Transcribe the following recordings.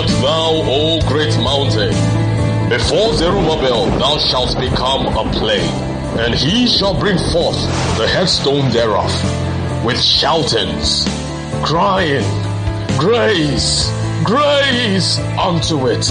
art thou, O great mountain? Before Zerubbabel thou shalt become a plain, and he shall bring forth the headstone thereof, with shoutings, crying, Grace, grace unto it.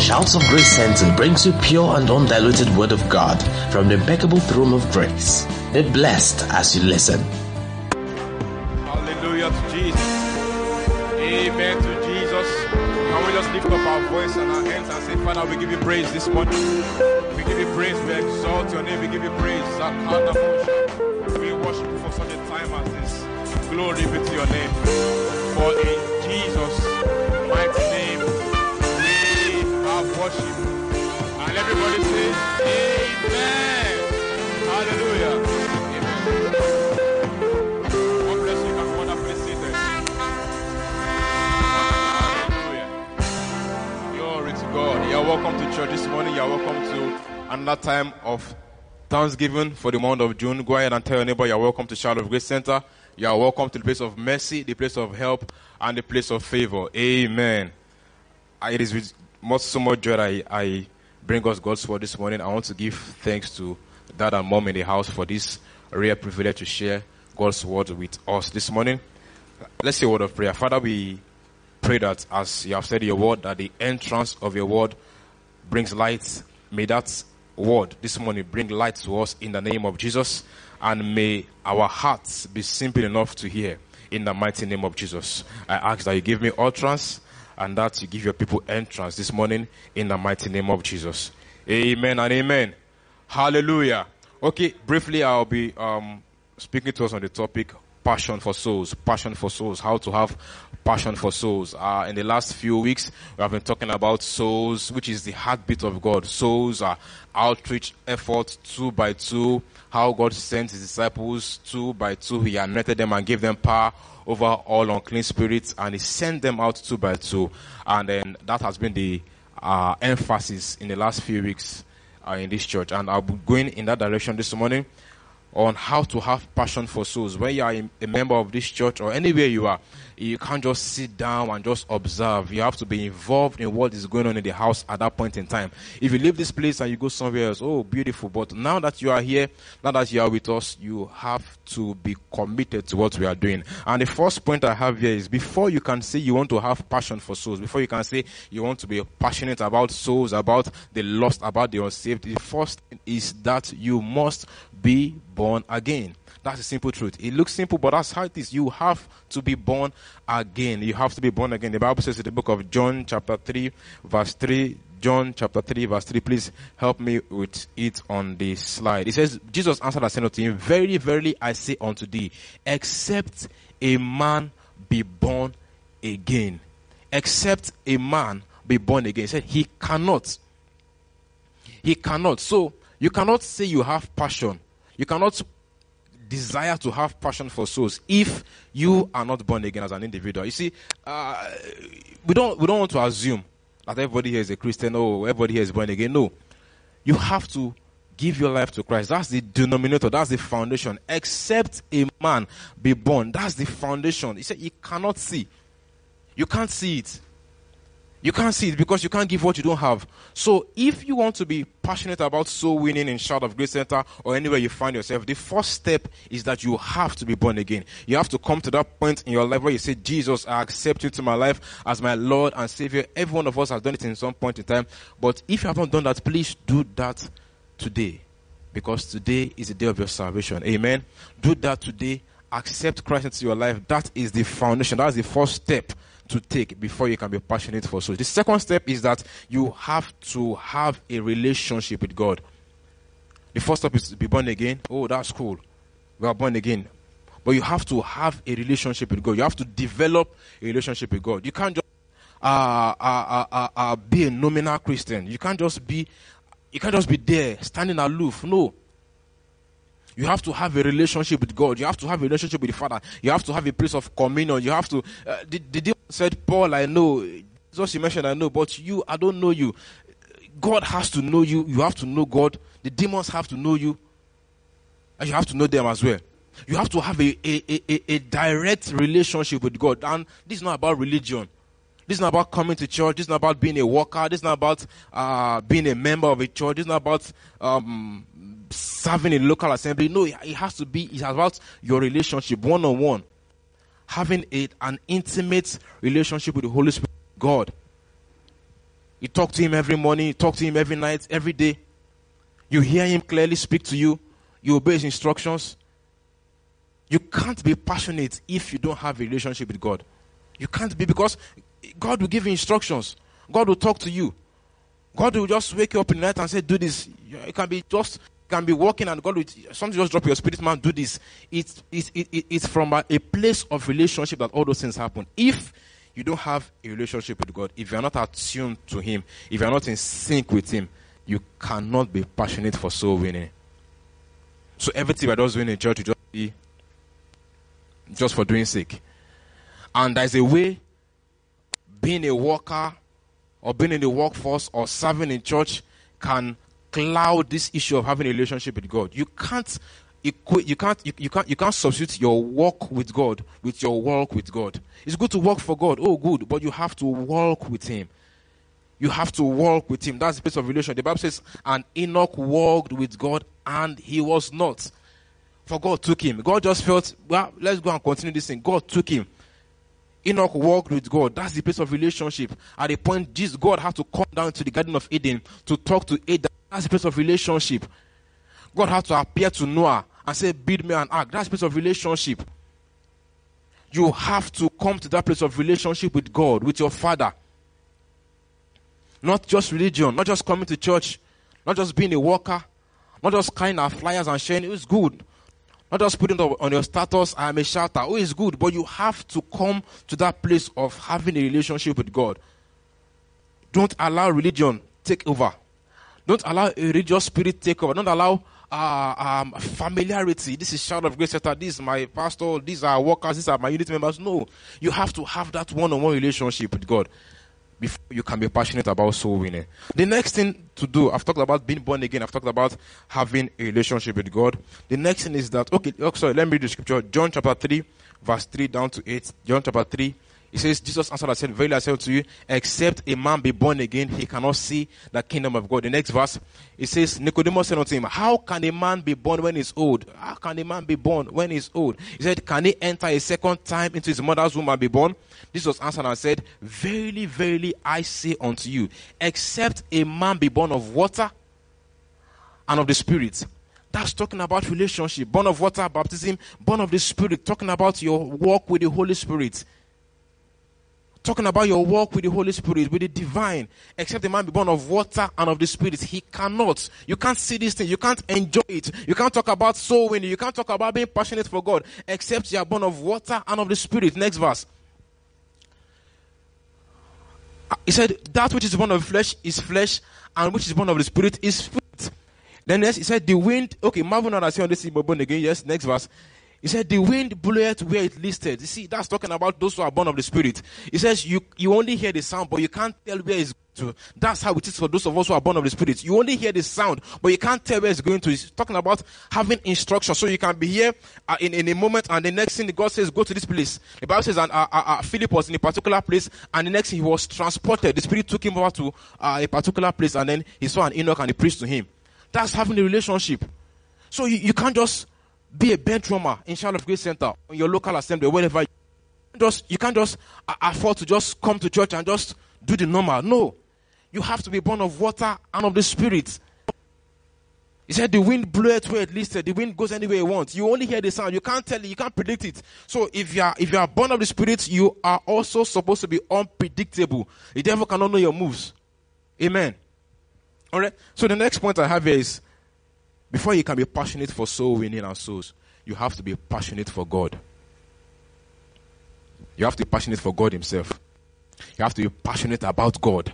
Shouts of Grace Center brings you pure and undiluted word of God from the impeccable throne of grace. Be blessed as you listen. Amen to Jesus. Can we just lift up our voice and our hands and say, Father, we give you praise this morning. We give you praise. We exalt your name. We give you praise. We worship for such a time as this. Glory be to your name. For in Jesus' mighty name, we have worship. And everybody say, Amen. Hallelujah. Are welcome to church this morning. You are welcome to another time of Thanksgiving for the month of June. Go ahead and tell your neighbor you are welcome to Shout of Grace Center. You are welcome to the place of mercy, the place of help, and the place of favor. Amen. It is with much so much joy that I, I bring us God's word this morning. I want to give thanks to dad and mom in the house for this rare privilege to share God's word with us this morning. Let's say a word of prayer. Father, we pray that as you have said your word, that the entrance of your word brings light. May that word this morning bring light to us in the name of Jesus. And may our hearts be simple enough to hear in the mighty name of Jesus. I ask that you give me utterance and that you give your people entrance this morning in the mighty name of Jesus. Amen and amen. Hallelujah. Okay, briefly I'll be um, speaking to us on the topic passion for souls. Passion for souls. How to have passion for souls. Uh, in the last few weeks, we have been talking about souls, which is the heartbeat of God. Souls are outreach efforts two by two. How God sent his disciples two by two. He anointed them and gave them power over all unclean spirits and he sent them out two by two. And then that has been the uh, emphasis in the last few weeks uh, in this church. And I'll be going in that direction this morning on how to have passion for souls. When you are a member of this church or anywhere you are, you can't just sit down and just observe. You have to be involved in what is going on in the house at that point in time. If you leave this place and you go somewhere else, oh, beautiful. But now that you are here, now that you are with us, you have to be committed to what we are doing. And the first point I have here is before you can say you want to have passion for souls, before you can say you want to be passionate about souls, about the lost, about the unsaved, the first is that you must be born again. That's the simple truth. It looks simple, but that's how it is. You have to be born again. You have to be born again. The Bible says in the book of John, chapter 3, verse 3, John chapter 3, verse 3. Please help me with it on the slide. It says, Jesus answered and said unto him, Verily, verily, I say unto thee, except a man be born again. Except a man be born again. He said, He cannot. He cannot. So, you cannot say you have passion. You cannot desire to have passion for souls if you are not born again as an individual. You see, uh, we don't we don't want to assume that everybody here is a Christian or everybody here is born again. No, you have to give your life to Christ. That's the denominator. That's the foundation. Except a man be born, that's the foundation. He said you cannot see. You can't see it. You can't see it because you can't give what you don't have. So if you want to be passionate about soul winning in Shout of Grace Center or anywhere you find yourself, the first step is that you have to be born again. You have to come to that point in your life where you say, Jesus, I accept you to my life as my Lord and Savior. Every one of us has done it in some point in time. But if you haven't done that, please do that today. Because today is the day of your salvation. Amen. Do that today. Accept Christ into your life. That is the foundation. That's the first step to take before you can be passionate for souls. The second step is that you have to have a relationship with God. The first step is to be born again. Oh, that's cool. We are born again. But you have to have a relationship with God. You have to develop a relationship with God. You can't just uh, uh, uh, uh, be a nominal Christian. You can't just be, you can't just be there standing aloof. No. You have to have a relationship with God. You have to have a relationship with the Father. You have to have a place of communion. You have to. Uh, the, the said, Paul, I know. Jesus, you mentioned, I know, but you, I don't know you. God has to know you. You have to know God. The demons have to know you. And you have to know them as well. You have to have a, a, a, a direct relationship with God. And this is not about religion. This is not about coming to church. This is not about being a worker. This is not about uh, being a member of a church. This is not about um, serving in local assembly. No, it has to be. It's about your relationship, one on one, having a, an intimate relationship with the Holy Spirit, God. You talk to Him every morning. You talk to Him every night, every day. You hear Him clearly speak to you. You obey His instructions. You can't be passionate if you don't have a relationship with God. You can't be because God will give you instructions. God will talk to you. God will just wake you up in the night and say, "Do this." It can be just can be walking and God will something just drop your spirit man. Do this. It's it's it, it's from a, a place of relationship that all those things happen. If you don't have a relationship with God, if you are not attuned to Him, if you are not in sync with Him, you cannot be passionate for soul winning. So everything we're just doing in church, you just be just for doing sake. And there's a way being a worker or being in the workforce or serving in church can cloud this issue of having a relationship with God. You can't equate, you can't, you, you, can't, you can't substitute your walk with God with your walk with God. It's good to work for God. Oh, good. But you have to walk with Him. You have to walk with Him. That's the place of relation. The Bible says, and Enoch walked with God and he was not. For God took him. God just felt, well, let's go and continue this thing. God took him. Enoch walked with God. That's the place of relationship. At the point, Jesus, God had to come down to the Garden of Eden to talk to Adam. That's the place of relationship. God had to appear to Noah and say, Build me an ark. That's the place of relationship. You have to come to that place of relationship with God, with your Father. Not just religion, not just coming to church, not just being a worker, not just kind of flyers and sharing. It's good. Not just putting on your status, I am a shouter. Oh, it's good, but you have to come to that place of having a relationship with God. Don't allow religion take over. Don't allow a religious spirit take over. Don't allow uh, um, familiarity. This is Shout of Grace. This is my pastor. These are workers. These are my unit members. No, you have to have that one-on-one relationship with God before you can be passionate about soul winning. The next thing to do, I've talked about being born again, I've talked about having a relationship with God. The next thing is that, okay, oh, sorry, let me read the scripture. John chapter 3, verse 3 down to 8. John chapter 3, he says, Jesus answered and said, Verily I say to you, except a man be born again, he cannot see the kingdom of God. The next verse, it says, Nicodemus said unto him, How can a man be born when he's old? How can a man be born when he's old? He said, Can he enter a second time into his mother's womb and be born? Jesus answered and said, Verily, verily, I say unto you, except a man be born of water and of the Spirit. That's talking about relationship. Born of water, baptism, born of the Spirit, talking about your walk with the Holy Spirit talking about your walk with the Holy Spirit, with the divine. Except the man be born of water and of the Spirit. He cannot. You can't see this thing. You can't enjoy it. You can't talk about soul winning. You can't talk about being passionate for God. Except you are born of water and of the Spirit. Next verse. Uh, he said, That which is born of flesh is flesh, and which is born of the Spirit is spirit. Then next, he said, The wind. Okay, Marvel not I see on this born again. Yes, next verse. He said, The wind bloweth where it listed. You see, that's talking about those who are born of the Spirit. He says, You, you only hear the sound, but you can't tell where it's going to. That's how it is for those of us who are born of the Spirit. You only hear the sound, but you can't tell where it's going to. He's talking about having instruction. So you can be here uh, in, in a moment, and the next thing God says, Go to this place. The Bible says, and uh, uh, uh, Philip was in a particular place, and the next thing he was transported. The Spirit took him over to uh, a particular place, and then he saw an eunuch and he preached to him. That's having a relationship. So you, you can't just be a bench in Shout of Grace Center, in your local assembly, wherever. You, just, you can't just uh, afford to just come to church and just do the normal. No. You have to be born of water and of the Spirit. He said the wind bloweth where it listed. The wind goes anywhere it wants. You only hear the sound. You can't tell it. You can't predict it. So if you are if you are born of the Spirit, you are also supposed to be unpredictable. The devil cannot know your moves. Amen. All right. So the next point I have here is before you can be passionate for soul winning and souls, you have to be passionate for God. You have to be passionate for God Himself. You have to be passionate about God.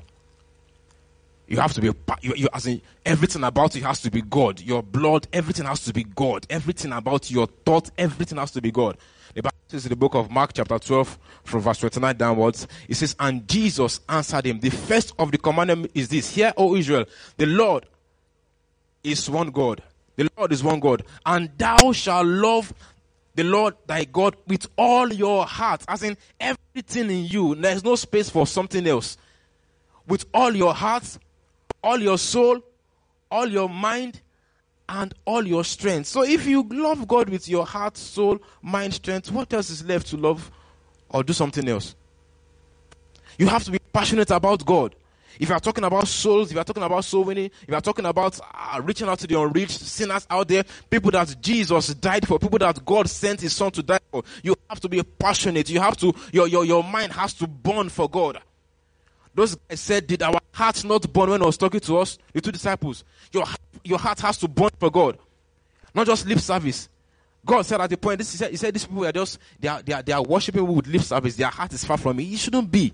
You have to be, you, you, as in, everything about you has to be God. Your blood, everything has to be God. Everything about your thought, everything has to be God. The Bible says in the book of Mark, chapter 12, from verse 29 downwards, it says, And Jesus answered him, The first of the commandment is this Hear, O Israel, the Lord is one God. The Lord is one God. And thou shalt love the Lord thy God with all your heart, as in everything in you. There's no space for something else. With all your heart, all your soul, all your mind, and all your strength. So if you love God with your heart, soul, mind, strength, what else is left to love or do something else? You have to be passionate about God. If you are talking about souls, if you are talking about soul winning, if you are talking about uh, reaching out to the unreached sinners out there, people that Jesus died for, people that God sent His Son to die for, you have to be passionate. You have to, your, your, your mind has to burn for God. Those guys said, Did our hearts not burn when I was talking to us, the two disciples? Your, your heart has to burn for God, not just lip service. God said at the point, this, he, said, he said, These people are just, they are, they, are, they are worshiping with lip service. Their heart is far from me. It shouldn't be.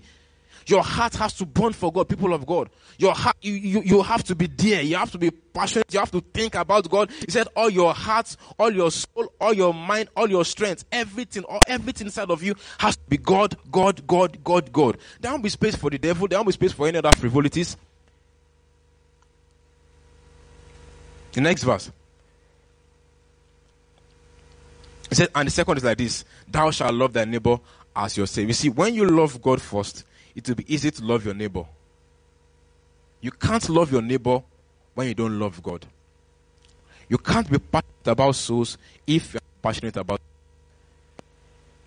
Your heart has to burn for God, people of God. Your heart, you, you, you have to be there. You have to be passionate. You have to think about God. He said, all your heart, all your soul, all your mind, all your strength, everything, all everything inside of you has to be God, God, God, God, God. There won't be space for the devil. There won't be space for any other frivolities. The next verse. He said, and the second is like this Thou shalt love thy neighbor as yourself. You see, when you love God first, it will be easy to love your neighbor. You can't love your neighbor when you don't love God. You can't be passionate about souls if you're passionate about.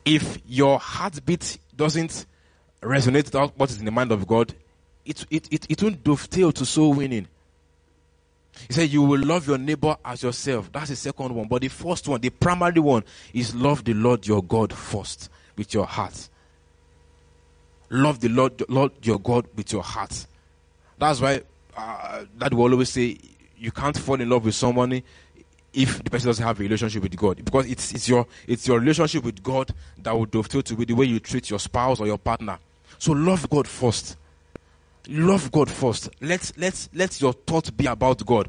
If your heartbeat doesn't resonate with what is in the mind of God, it, it, it, it won't dovetail to soul winning. He said, You will love your neighbor as yourself. That's the second one. But the first one, the primary one, is love the Lord your God first with your heart. Love the Lord, Lord your God with your heart. That's why uh, that will always say you can't fall in love with somebody if the person doesn't have a relationship with God. Because it's, it's, your, it's your relationship with God that will dovetail to be the way you treat your spouse or your partner. So love God first. Love God first. Let, let, let your thought be about God.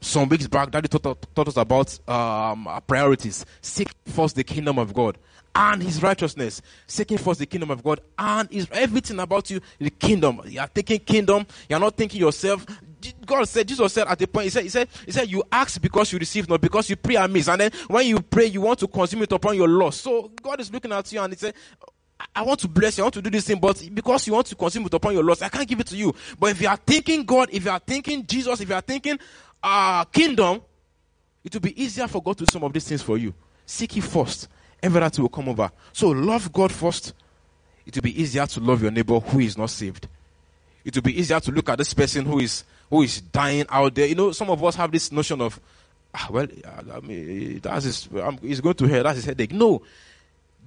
Some weeks back, Daddy taught, taught us about um, priorities. Seek first the kingdom of God and his righteousness, seeking first the kingdom of God and is everything about you, the kingdom. You are taking kingdom, you are not thinking yourself. God said, Jesus said at the point, he said, he said, he said, you ask because you receive not because you pray amiss. And then when you pray, you want to consume it upon your loss. So God is looking at you and he said, I want to bless you, I want to do this thing, but because you want to consume it upon your loss, I can't give it to you. But if you are thinking God, if you are thinking Jesus, if you are thinking uh, kingdom, it will be easier for God to do some of these things for you. Seek Him first every will come over. So love God first. It will be easier to love your neighbor who is not saved. It will be easier to look at this person who is who is dying out there. You know, some of us have this notion of, ah, well, I mean, that's his, um, he's going to hell. That's his headache. No,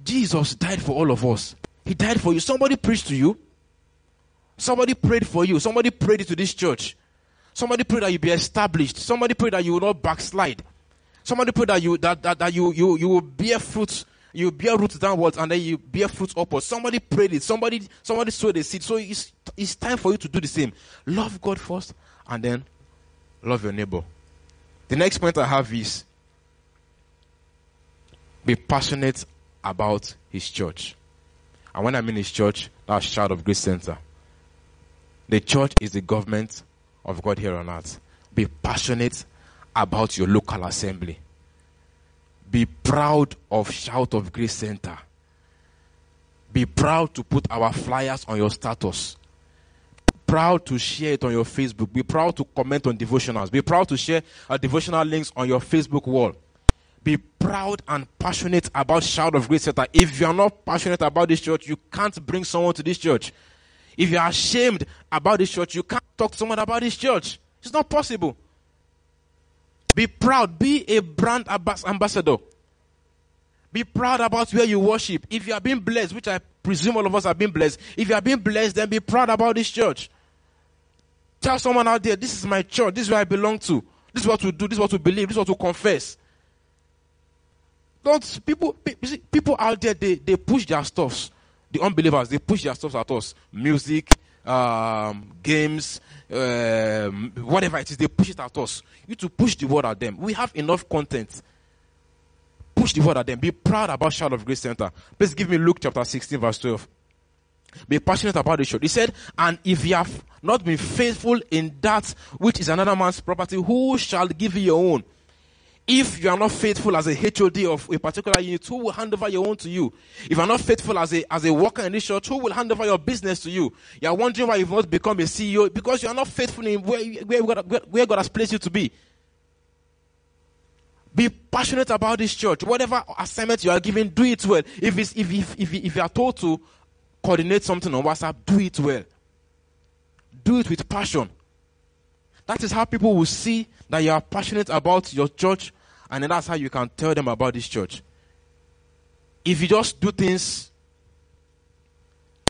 Jesus died for all of us. He died for you. Somebody preached to you. Somebody prayed for you. Somebody prayed to this church. Somebody prayed that you be established. Somebody prayed that you will not backslide. Somebody pray that you that, that, that you, you you will bear fruit, you bear roots downwards and then you bear fruits upwards. Somebody prayed it, somebody somebody sowed a seed. So it's it's time for you to do the same. Love God first and then love your neighbor. The next point I have is be passionate about his church. And when I mean his church, that's Shout of Grace Center. The church is the government of God here on earth. Be passionate about your local assembly. Be proud of Shout of Grace Center. Be proud to put our flyers on your status. Proud to share it on your Facebook. Be proud to comment on devotionals. Be proud to share our devotional links on your Facebook wall. Be proud and passionate about Shout of Grace Center. If you are not passionate about this church, you can't bring someone to this church. If you are ashamed about this church, you can't talk to someone about this church. It's not possible. Be proud. Be a brand ambassador. Be proud about where you worship. If you are being blessed, which I presume all of us have been blessed, if you are being blessed, then be proud about this church. Tell someone out there, this is my church. This is where I belong to. This is what we do. This is what we believe. This is what we confess. Don't people people out there they, they push their stuffs. The unbelievers they push their stuffs at us. Music, um, games, um, whatever it is, they push it at us. You to push the word at them. We have enough content. Push the word at them. Be proud about Shout of Grace Center. Please give me Luke chapter 16, verse 12. Be passionate about the church. He said, And if you have not been faithful in that which is another man's property, who shall give you your own? If you are not faithful as a HOD of a particular unit, who will hand over your own to you? If you are not faithful as a as a worker in this church, who will hand over your business to you? You are wondering why you've not become a CEO because you are not faithful in where, where, God, where God has placed you to be. Be passionate about this church. Whatever assignment you are given, do it well. If, it's, if, if, if, if you are told to coordinate something on WhatsApp, do it well. Do it with passion. That is how people will see that you are passionate about your church, and then that's how you can tell them about this church. If you just do things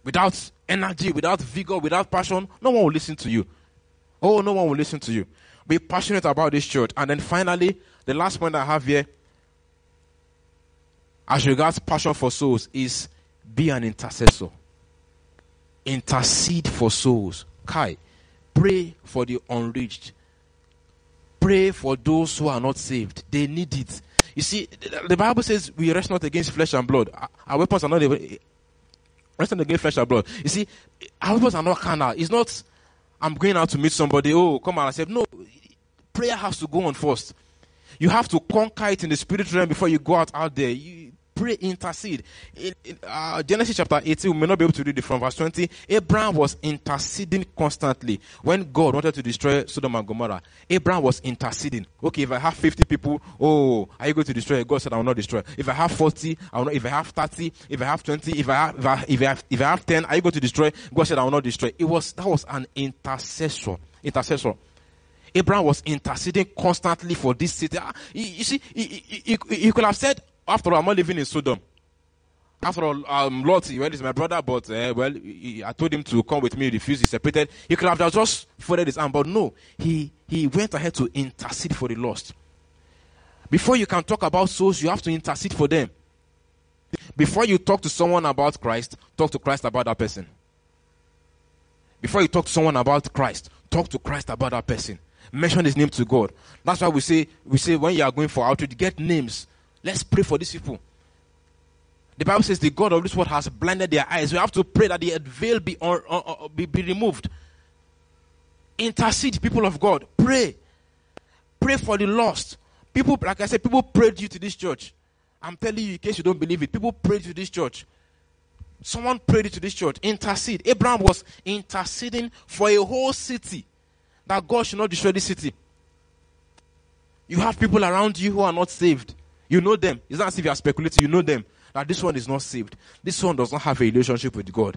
without energy, without vigor, without passion, no one will listen to you. Oh, no one will listen to you. Be passionate about this church. And then finally, the last point I have here, as regards passion for souls, is be an intercessor. Intercede for souls. Kai. Pray for the unreached. Pray for those who are not saved. They need it. You see, the Bible says we rest not against flesh and blood. Our weapons are not even resting against flesh and blood. You see, our weapons are not carnal. It's not I'm going out to meet somebody. Oh, come on, I said no. Prayer has to go on first. You have to conquer it in the spirit realm before you go out out there. You, pray, intercede. In, in uh, Genesis chapter 18, we may not be able to read it from verse 20. Abraham was interceding constantly. When God wanted to destroy Sodom and Gomorrah, Abraham was interceding. Okay, if I have 50 people, oh, are you going to destroy? God said, I will not destroy. If I have 40, I will not. If I have 30, if I have 20, if I have, if I, if I have, if I have 10, are you going to destroy? God said, I will not destroy. It was, that was an intercessor. Intercessor. Abraham was interceding constantly for this city. Ah, you see, he, he, he, he could have said, after all, I'm not living in Sodom. After all, um, Lot, well, he's my brother, but, uh, well, he, I told him to come with me, he refused, he separated. He could have just folded his arm, but no, he, he went ahead to intercede for the lost. Before you can talk about souls, you have to intercede for them. Before you talk to someone about Christ, talk to Christ about that person. Before you talk to someone about Christ, talk to Christ about that person. Mention his name to God. That's why we say we say when you are going for outreach, get names Let's pray for these people. The Bible says the God of this world has blinded their eyes. We have to pray that the veil be, be, be removed. Intercede, people of God. Pray. Pray for the lost. People, like I said, people prayed you to this church. I'm telling you, in case you don't believe it, people prayed to this church. Someone prayed to this church. Intercede. Abraham was interceding for a whole city that God should not destroy this city. You have people around you who are not saved. You know them. It's not as if you are speculating. You know them. That this one is not saved. This one does not have a relationship with God.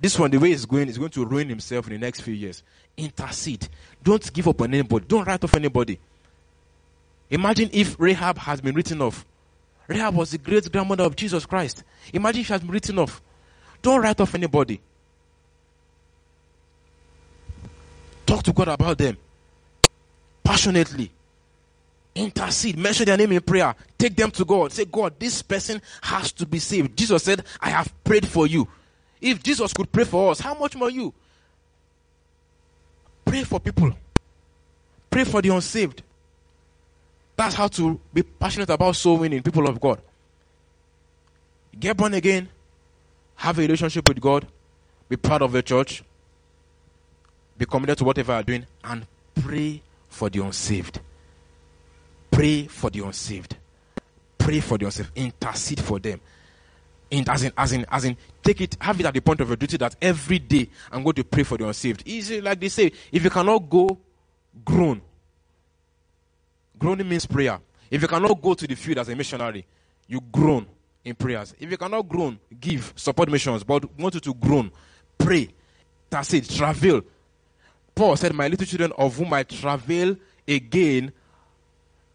This one, the way it's going, is going to ruin himself in the next few years. Intercede. Don't give up on anybody. Don't write off anybody. Imagine if Rahab has been written off. Rahab was the great grandmother of Jesus Christ. Imagine she has been written off. Don't write off anybody. Talk to God about them passionately. Intercede, mention their name in prayer, take them to God. Say, God, this person has to be saved. Jesus said, I have prayed for you. If Jesus could pray for us, how much more you? Pray for people, pray for the unsaved. That's how to be passionate about soul winning, people of God. Get born again, have a relationship with God, be proud of the church, be committed to whatever you're doing, and pray for the unsaved. Pray for the unsaved. Pray for the unsaved. Intercede for them. In, as in, as in, as in, take it, have it at the point of your duty that every day I'm going to pray for the unsaved. Easy, like they say, if you cannot go, groan. Groaning means prayer. If you cannot go to the field as a missionary, you groan in prayers. If you cannot groan, give support missions, but want you to groan, pray. That's it. Travel. Paul said, My little children, of whom I travel again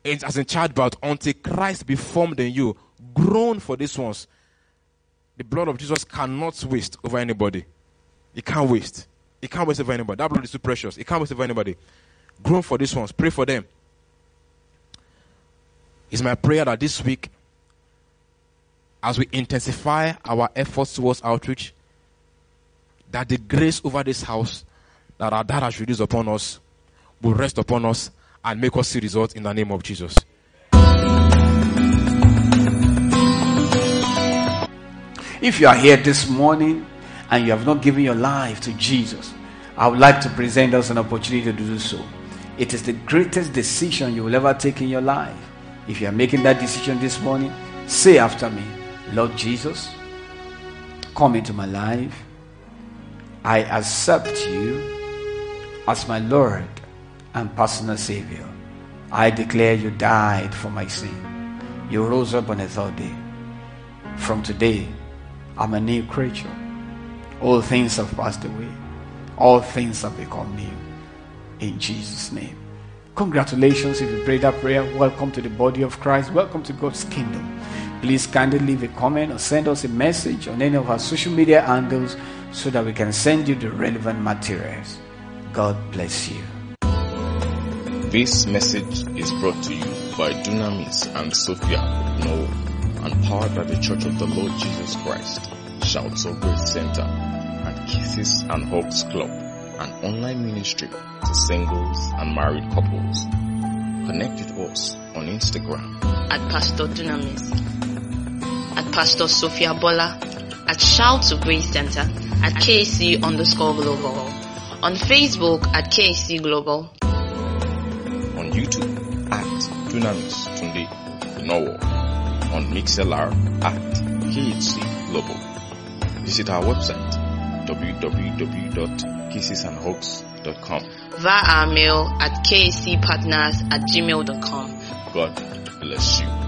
as in childbirth until Christ be formed in you. Groan for these ones. The blood of Jesus cannot waste over anybody. It can't waste. It can't waste over anybody. That blood is too precious. It can't waste over anybody. Groan for these ones. Pray for them. It's my prayer that this week, as we intensify our efforts towards outreach, that the grace over this house that our dad has released upon us will rest upon us and make us see results in the name of Jesus. If you are here this morning and you have not given your life to Jesus, I would like to present us an opportunity to do so. It is the greatest decision you will ever take in your life. If you are making that decision this morning, say after me, Lord Jesus, come into my life. I accept you as my Lord and personal Savior. I declare you died for my sin. You rose up on the third day. From today, I'm a new creature. All things have passed away. All things have become new. In Jesus' name. Congratulations if you prayed that prayer. Welcome to the body of Christ. Welcome to God's kingdom. Please kindly leave a comment or send us a message on any of our social media handles so that we can send you the relevant materials. God bless you. This message is brought to you by Dunamis and Sophia Noah and powered by the Church of the Lord Jesus Christ, Shouts of Grace Center, and Kisses and Huggs Club, an online ministry to singles and married couples. Connect with us on Instagram. At Pastor Dunamis, at Pastor Sophia Bola, at Shout to Grace Center, at KC underscore global, on Facebook at KC Global, YouTube at Dunamis Tunde Nowo, on Mixlr at KHC Global. Visit our website www.kissesandhuggs.com. via our mail at kcpartners at gmail.com. God bless you.